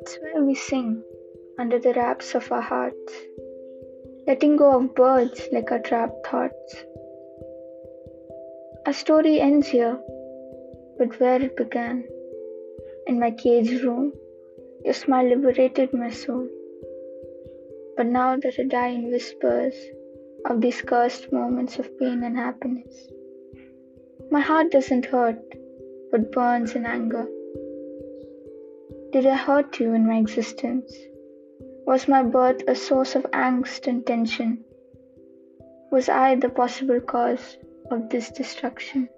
It's where we sing under the wraps of our hearts, letting go of birds like our trapped thoughts. Our story ends here, but where it began, in my cage room, your smile liberated my soul. But now that I die in whispers of these cursed moments of pain and happiness, my heart doesn't hurt, but burns in anger. Did I hurt you in my existence? Was my birth a source of angst and tension? Was I the possible cause of this destruction?